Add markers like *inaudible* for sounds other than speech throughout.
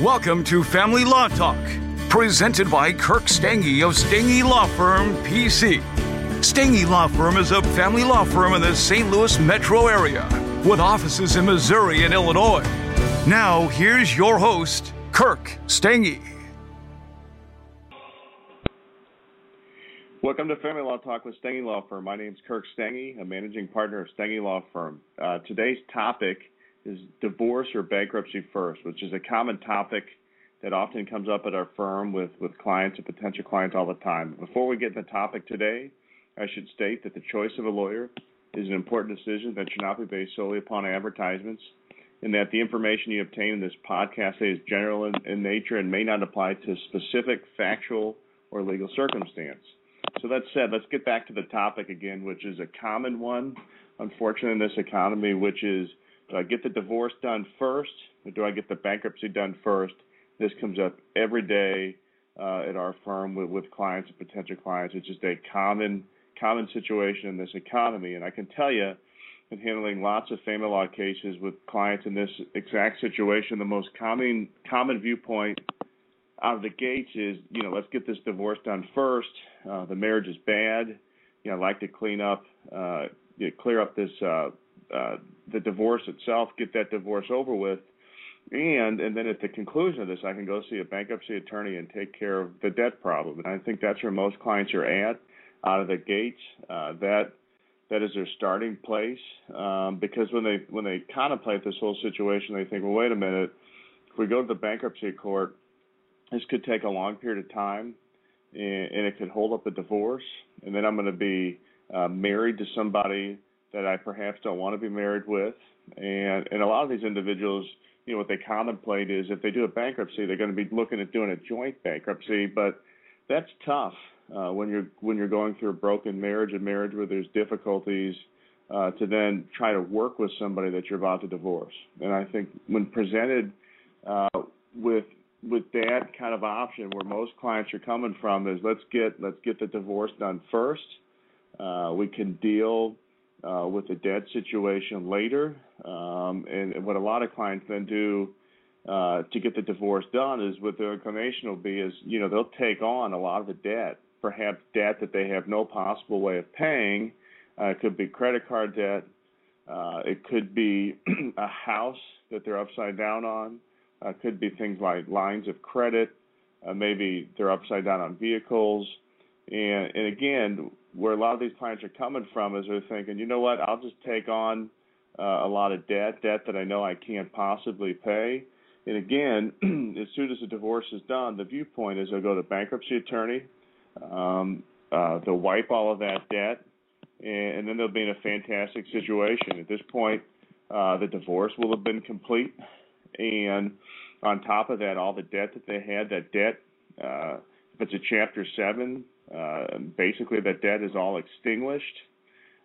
Welcome to Family Law Talk, presented by Kirk Stange of Stange Law Firm, PC. Stange Law Firm is a family law firm in the St. Louis metro area with offices in Missouri and Illinois. Now, here's your host, Kirk Stange. Welcome to Family Law Talk with Stange Law Firm. My name is Kirk Stange, a managing partner of Stange Law Firm. Uh, today's topic is divorce or bankruptcy first, which is a common topic that often comes up at our firm with, with clients and potential clients all the time. Before we get to the topic today, I should state that the choice of a lawyer is an important decision that should not be based solely upon advertisements, and that the information you obtain in this podcast is general in, in nature and may not apply to specific factual or legal circumstance. So that said, let's get back to the topic again, which is a common one, unfortunately, in this economy, which is do I get the divorce done first, or do I get the bankruptcy done first? This comes up every day uh, at our firm with, with clients and potential clients. It's just a common common situation in this economy, and I can tell you, in handling lots of family law cases with clients in this exact situation, the most common common viewpoint out of the gates is, you know, let's get this divorce done first. Uh, the marriage is bad. You know, I'd like to clean up, uh, you know, clear up this uh, uh, the divorce itself, get that divorce over with, and and then at the conclusion of this, I can go see a bankruptcy attorney and take care of the debt problem. And I think that's where most clients are at out of the gates. Uh, that that is their starting place um, because when they when they contemplate this whole situation, they think, well, wait a minute, if we go to the bankruptcy court, this could take a long period of time, and, and it could hold up a divorce, and then I'm going to be uh, married to somebody that I perhaps don't want to be married with. And and a lot of these individuals, you know, what they contemplate is if they do a bankruptcy, they're going to be looking at doing a joint bankruptcy, but that's tough uh, when you're when you're going through a broken marriage, a marriage where there's difficulties. Uh, to then try to work with somebody that you're about to divorce, and I think when presented uh, with with that kind of option, where most clients are coming from is let's get let's get the divorce done first. Uh, we can deal uh, with the debt situation later. Um, and what a lot of clients then do uh, to get the divorce done is what their inclination will be is, you know, they'll take on a lot of the debt, perhaps debt that they have no possible way of paying. Uh, it could be credit card debt. Uh, it could be *clears throat* a house that they're upside down on. Uh, could be things like lines of credit. Uh, maybe they're upside down on vehicles. And, and again, where a lot of these clients are coming from is they're thinking, you know what, I'll just take on uh, a lot of debt, debt that I know I can't possibly pay. And again, *clears throat* as soon as the divorce is done, the viewpoint is they'll go to bankruptcy attorney, um, uh, they'll wipe all of that debt, and, and then they'll be in a fantastic situation. At this point, uh, the divorce will have been complete, and on top of that, all the debt that they had, that debt, uh, if it's a Chapter 7, uh, basically, that debt is all extinguished.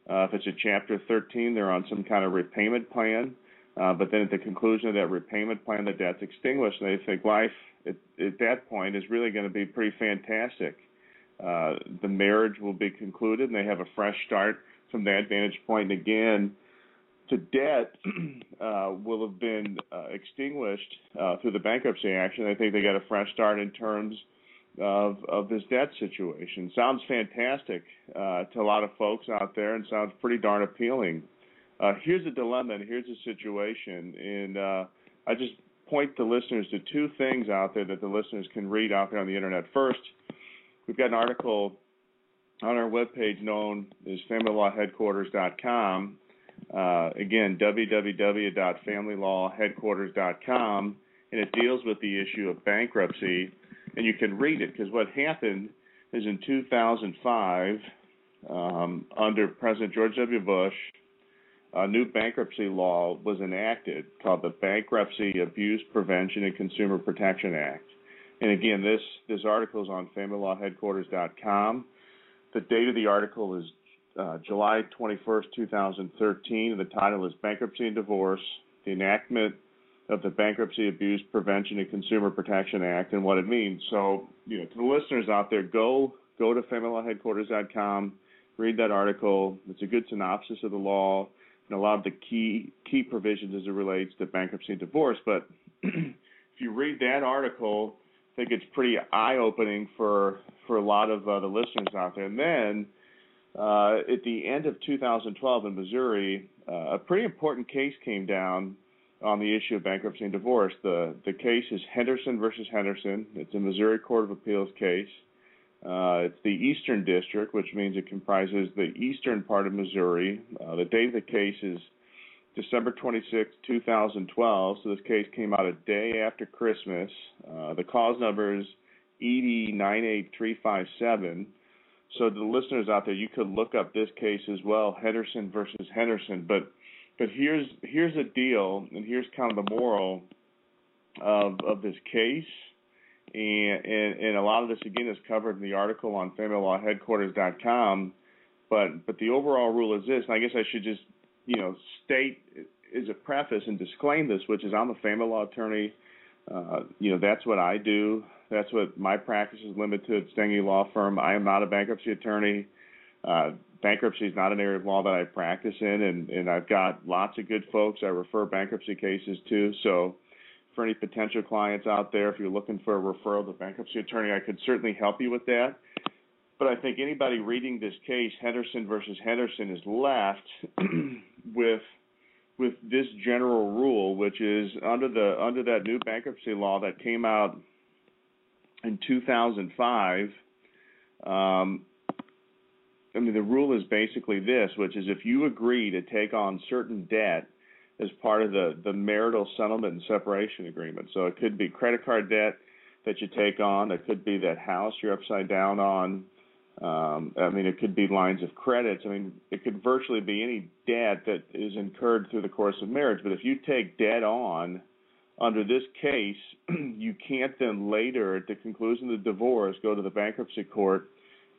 Uh, if it's a Chapter 13, they're on some kind of repayment plan. Uh, but then at the conclusion of that repayment plan, the debt's extinguished, and they think life at, at that point is really going to be pretty fantastic. Uh, the marriage will be concluded, and they have a fresh start from that vantage point. Again, the debt *clears throat* uh, will have been uh, extinguished uh, through the bankruptcy action. I think they got a fresh start in terms of of this debt situation. Sounds fantastic uh, to a lot of folks out there, and sounds pretty darn appealing. Uh, here's a dilemma, and here's a situation, and uh, I just point the listeners to two things out there that the listeners can read out there on the internet. First, we've got an article on our webpage known as FamilyLawHeadquarters.com. Uh, again, www.familylawheadquarters.com, and it deals with the issue of bankruptcy and you can read it because what happened is in 2005, um, under President George W. Bush, a new bankruptcy law was enacted called the Bankruptcy Abuse Prevention and Consumer Protection Act. And again, this this article is on FamilyLawHeadquarters.com. The date of the article is uh, July 21st, 2013, and the title is Bankruptcy and Divorce: The Enactment of the Bankruptcy Abuse Prevention and Consumer Protection Act and what it means. So, you know, to the listeners out there, go go to familylawheadquarters.com, read that article. It's a good synopsis of the law and a lot of the key key provisions as it relates to bankruptcy and divorce. But *clears throat* if you read that article, I think it's pretty eye opening for for a lot of uh, the listeners out there. And then uh, at the end of 2012 in Missouri, uh, a pretty important case came down on the issue of bankruptcy and divorce. The the case is Henderson versus Henderson. It's a Missouri Court of Appeals case. Uh, it's the Eastern District, which means it comprises the eastern part of Missouri. Uh, the date of the case is December 26, 2012. So this case came out a day after Christmas. Uh, the cause number is ED 98357. So the listeners out there, you could look up this case as well, Henderson versus Henderson. But but here's here's a deal, and here's kind of the moral of of this case. And, and, and a lot of this again is covered in the article on familylawheadquarters.com. But but the overall rule is this, and I guess I should just you know state as a preface and disclaim this, which is I'm a family law attorney. Uh, you know that's what I do. That's what my practice is limited to at Stange Law Firm. I am not a bankruptcy attorney. Uh, bankruptcy is not an area of law that I practice in, and, and I've got lots of good folks I refer bankruptcy cases to. So, for any potential clients out there, if you're looking for a referral to a bankruptcy attorney, I could certainly help you with that. But I think anybody reading this case, Henderson versus Henderson, is left *clears throat* with with this general rule, which is under the under that new bankruptcy law that came out in 2005. Um, I mean, the rule is basically this, which is if you agree to take on certain debt as part of the, the marital settlement and separation agreement, so it could be credit card debt that you take on, it could be that house you're upside down on. Um, I mean, it could be lines of credits. I mean, it could virtually be any debt that is incurred through the course of marriage. But if you take debt on under this case, *clears throat* you can't then later, at the conclusion of the divorce, go to the bankruptcy court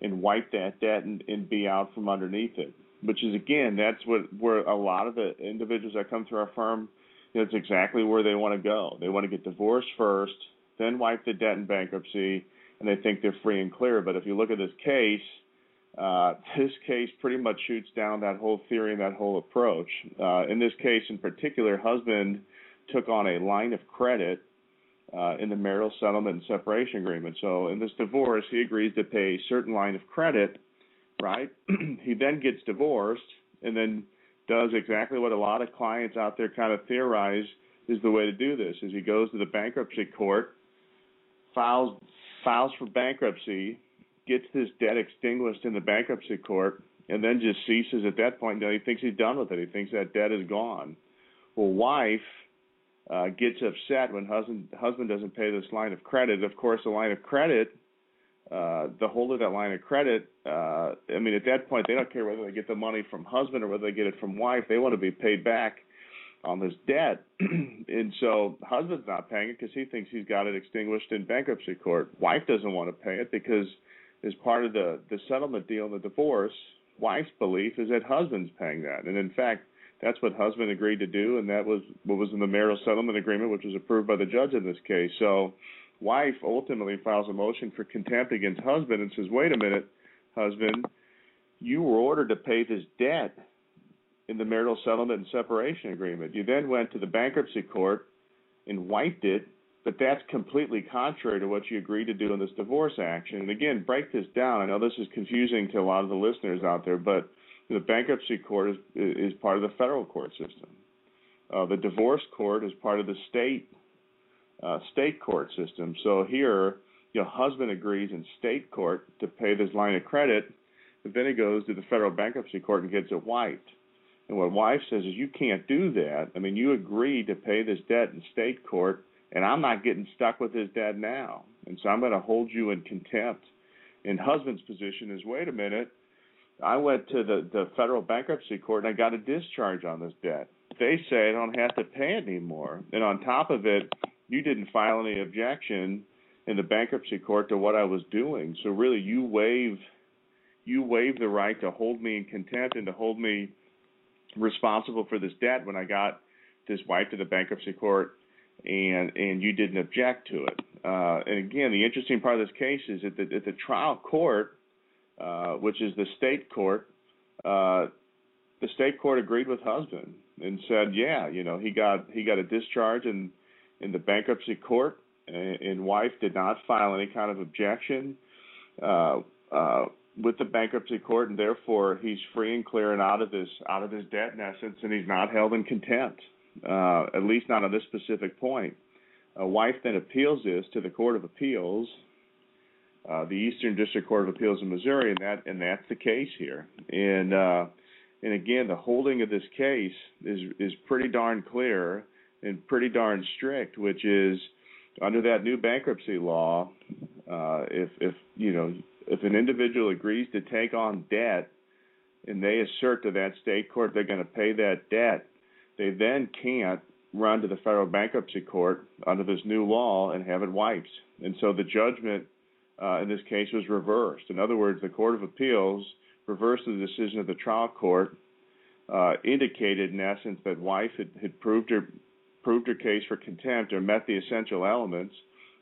and wipe that debt and, and be out from underneath it. Which is again, that's what where a lot of the individuals that come through our firm, you know, it's exactly where they want to go. They want to get divorced first, then wipe the debt in bankruptcy, and they think they're free and clear. But if you look at this case, uh, this case pretty much shoots down that whole theory and that whole approach. Uh, in this case, in particular, husband took on a line of credit uh, in the marital settlement and separation agreement. So in this divorce, he agrees to pay a certain line of credit, right? *clears throat* he then gets divorced and then does exactly what a lot of clients out there kind of theorize is the way to do this is he goes to the bankruptcy court, files files for bankruptcy, gets this debt extinguished in the bankruptcy court, and then just ceases at that point. Know, he thinks he's done with it. He thinks that debt is gone. Well, wife uh, gets upset when husband husband doesn't pay this line of credit. Of course, the line of credit, uh, the holder of that line of credit, uh, I mean, at that point, they don't care whether they get the money from husband or whether they get it from wife. They want to be paid back on this debt, *clears throat* and so husband's not paying it because he thinks he's got it extinguished in bankruptcy court. Wife doesn't want to pay it because as part of the the settlement deal in the divorce, wife's belief is that husband's paying that, and in fact that's what husband agreed to do, and that was what was in the marital settlement agreement, which was approved by the judge in this case. So, wife ultimately files a motion for contempt against husband and says, "Wait a minute, husband, you were ordered to pay this debt in the marital settlement and separation agreement. You then went to the bankruptcy court and wiped it, but that's completely contrary to what you agreed to do in this divorce action. And again, break this down. I know this is confusing to a lot of the listeners out there, but the bankruptcy court is, is part of the federal court system. Uh, the divorce court is part of the state uh, state court system. So here, your husband agrees in state court to pay this line of credit, but then he goes to the federal bankruptcy court and gets it wiped. And what wife says is, you can't do that. I mean, you agreed to pay this debt in state court, and I'm not getting stuck with this debt now. And so I'm going to hold you in contempt. And husband's position is, wait a minute, I went to the, the federal bankruptcy court and I got a discharge on this debt. They say I don't have to pay it anymore. And on top of it, you didn't file any objection in the bankruptcy court to what I was doing. So really you waive you waive the right to hold me in contempt and to hold me responsible for this debt when I got this wife to the bankruptcy court and and you didn't object to it. Uh, and again, the interesting part of this case is that the, at the trial court uh, which is the state court, uh, the state court agreed with husband and said, yeah, you know, he got he got a discharge in in the bankruptcy court, and wife did not file any kind of objection uh, uh, with the bankruptcy court, and therefore he's free and clear and out of his out of his debt in essence, and he's not held in contempt, uh, at least not on this specific point. A wife then appeals this to the Court of Appeals, uh, the Eastern District Court of Appeals in Missouri, and that and that's the case here. And uh, and again, the holding of this case is is pretty darn clear and pretty darn strict, which is under that new bankruptcy law, uh, if if you know if an individual agrees to take on debt and they assert to that state court they're going to pay that debt, they then can't run to the federal bankruptcy court under this new law and have it wiped. And so the judgment in this case was reversed. In other words, the Court of Appeals reversed the decision of the trial court, uh, indicated in essence that wife had, proved her proved her case for contempt or met the essential elements,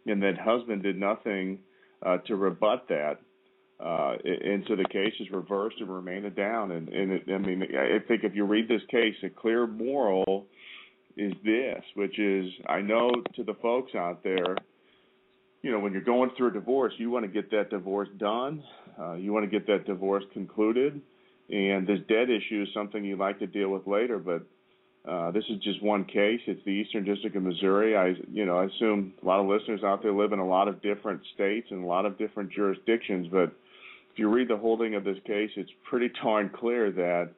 and that husband did nothing uh, to rebut that. Uh, and so the case is reversed and remanded down. And, I mean, I think if you read this case, a clear moral is this, which is I know to the folks out there, you know, when you're going through a divorce, you want to get that divorce done. Uh, you want to get that divorce concluded. And this debt issue is something you'd like to deal with later, but uh, this is just one case. It's the Eastern District of Missouri. I, you know, I assume a lot of listeners out there live in a lot of different states and a lot of different jurisdictions. But if you read the holding of this case, it's pretty darn clear that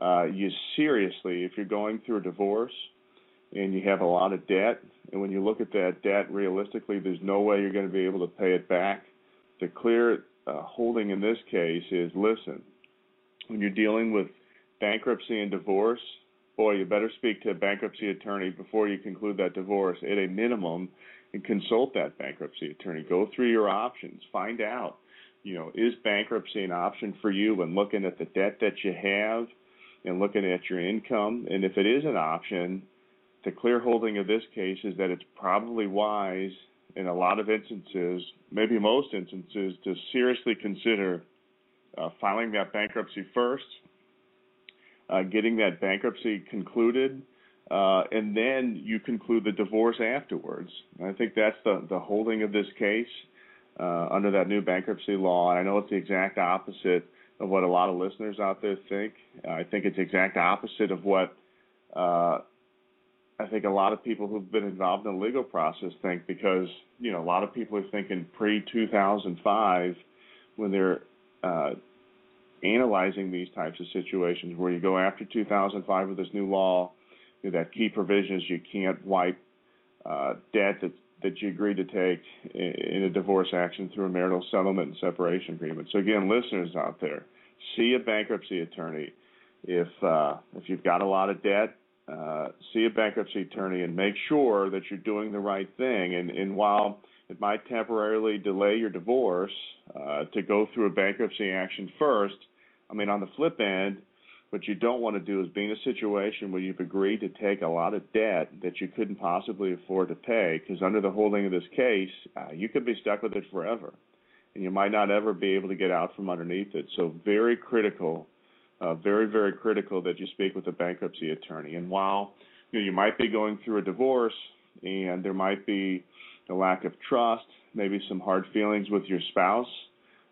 uh, you seriously, if you're going through a divorce and you have a lot of debt, and when you look at that debt realistically, there's no way you're going to be able to pay it back. The clear uh, holding in this case is listen, when you're dealing with bankruptcy and divorce, boy, you better speak to a bankruptcy attorney before you conclude that divorce at a minimum and consult that bankruptcy attorney. Go through your options, find out, you know, is bankruptcy an option for you when looking at the debt that you have and looking at your income? And if it is an option, the clear holding of this case is that it's probably wise in a lot of instances, maybe most instances, to seriously consider uh, filing that bankruptcy first uh, getting that bankruptcy concluded, uh, and then you conclude the divorce afterwards. And I think that's the, the holding of this case uh, under that new bankruptcy law. And I know it's the exact opposite of what a lot of listeners out there think. I think it's the exact opposite of what uh, I think a lot of people who've been involved in the legal process think because, you know, a lot of people are thinking pre 2005 when they're uh, analyzing these types of situations where you go after 2005 with this new law, you know, that key provision is you can't wipe uh, debt that that you agreed to take in a divorce action through a marital settlement and separation agreement. So again, listeners out there, see a bankruptcy attorney. If uh, if you've got a lot of debt, uh, see a bankruptcy attorney and make sure that you're doing the right thing. And, and while it might temporarily delay your divorce uh, to go through a bankruptcy action first. I mean, on the flip end, what you don't want to do is be in a situation where you've agreed to take a lot of debt that you couldn't possibly afford to pay, because under the holding of this case, uh, you could be stuck with it forever, and you might not ever be able to get out from underneath it. So, very critical, uh, very very critical that you speak with a bankruptcy attorney. And while you know you might be going through a divorce, and there might be a lack of trust, maybe some hard feelings with your spouse.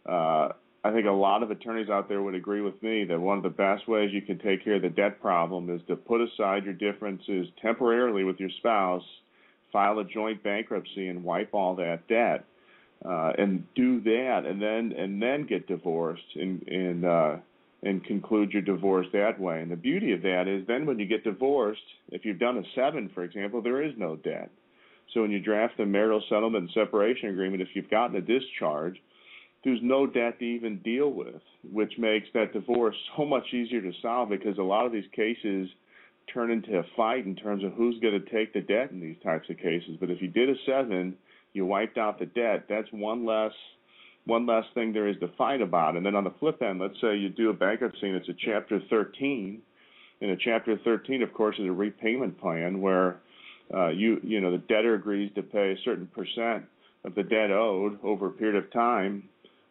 Uh, I think a lot of attorneys out there would agree with me that one of the best ways you can take care of the debt problem is to put aside your differences temporarily with your spouse, file a joint bankruptcy, and wipe all that debt. Uh, and do that, and then and then get divorced, and and uh, and conclude your divorce that way. And the beauty of that is, then when you get divorced, if you've done a seven, for example, there is no debt. So when you draft the marital settlement and separation agreement, if you've gotten a discharge, there's no debt to even deal with, which makes that divorce so much easier to solve because a lot of these cases turn into a fight in terms of who's going to take the debt in these types of cases. But if you did a seven, you wiped out the debt. That's one less one less thing there is to fight about. And then on the flip end, let's say you do a bankruptcy and it's a Chapter 13. And a Chapter 13, of course, is a repayment plan where uh, you you know the debtor agrees to pay a certain percent of the debt owed over a period of time,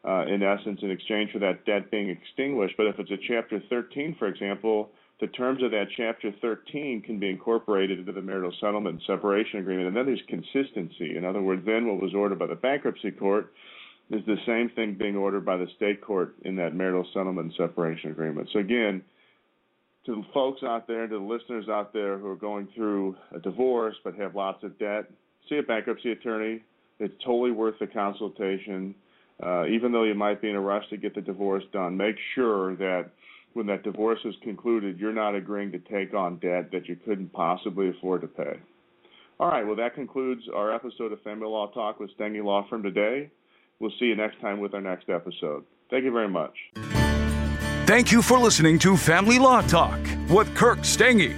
uh, in essence, in exchange for that debt being extinguished. But if it's a Chapter 13, for example, the terms of that Chapter 13 can be incorporated into the marital settlement and separation agreement. And then there's consistency. In other words, then what was ordered by the bankruptcy court is the same thing being ordered by the state court in that marital settlement and separation agreement. So, again, to the folks out there, to the listeners out there who are going through a divorce but have lots of debt, see a bankruptcy attorney. It's totally worth the consultation. Uh, even though you might be in a rush to get the divorce done, make sure that when that divorce is concluded, you're not agreeing to take on debt that you couldn't possibly afford to pay. All right, well, that concludes our episode of Family Law Talk with Stange Law Firm today. We'll see you next time with our next episode. Thank you very much. Thank you for listening to Family Law Talk with Kirk Stange.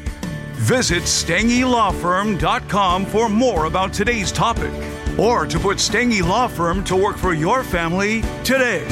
Visit StangeLawFirm.com for more about today's topic or to put Stange Law Firm to work for your family today.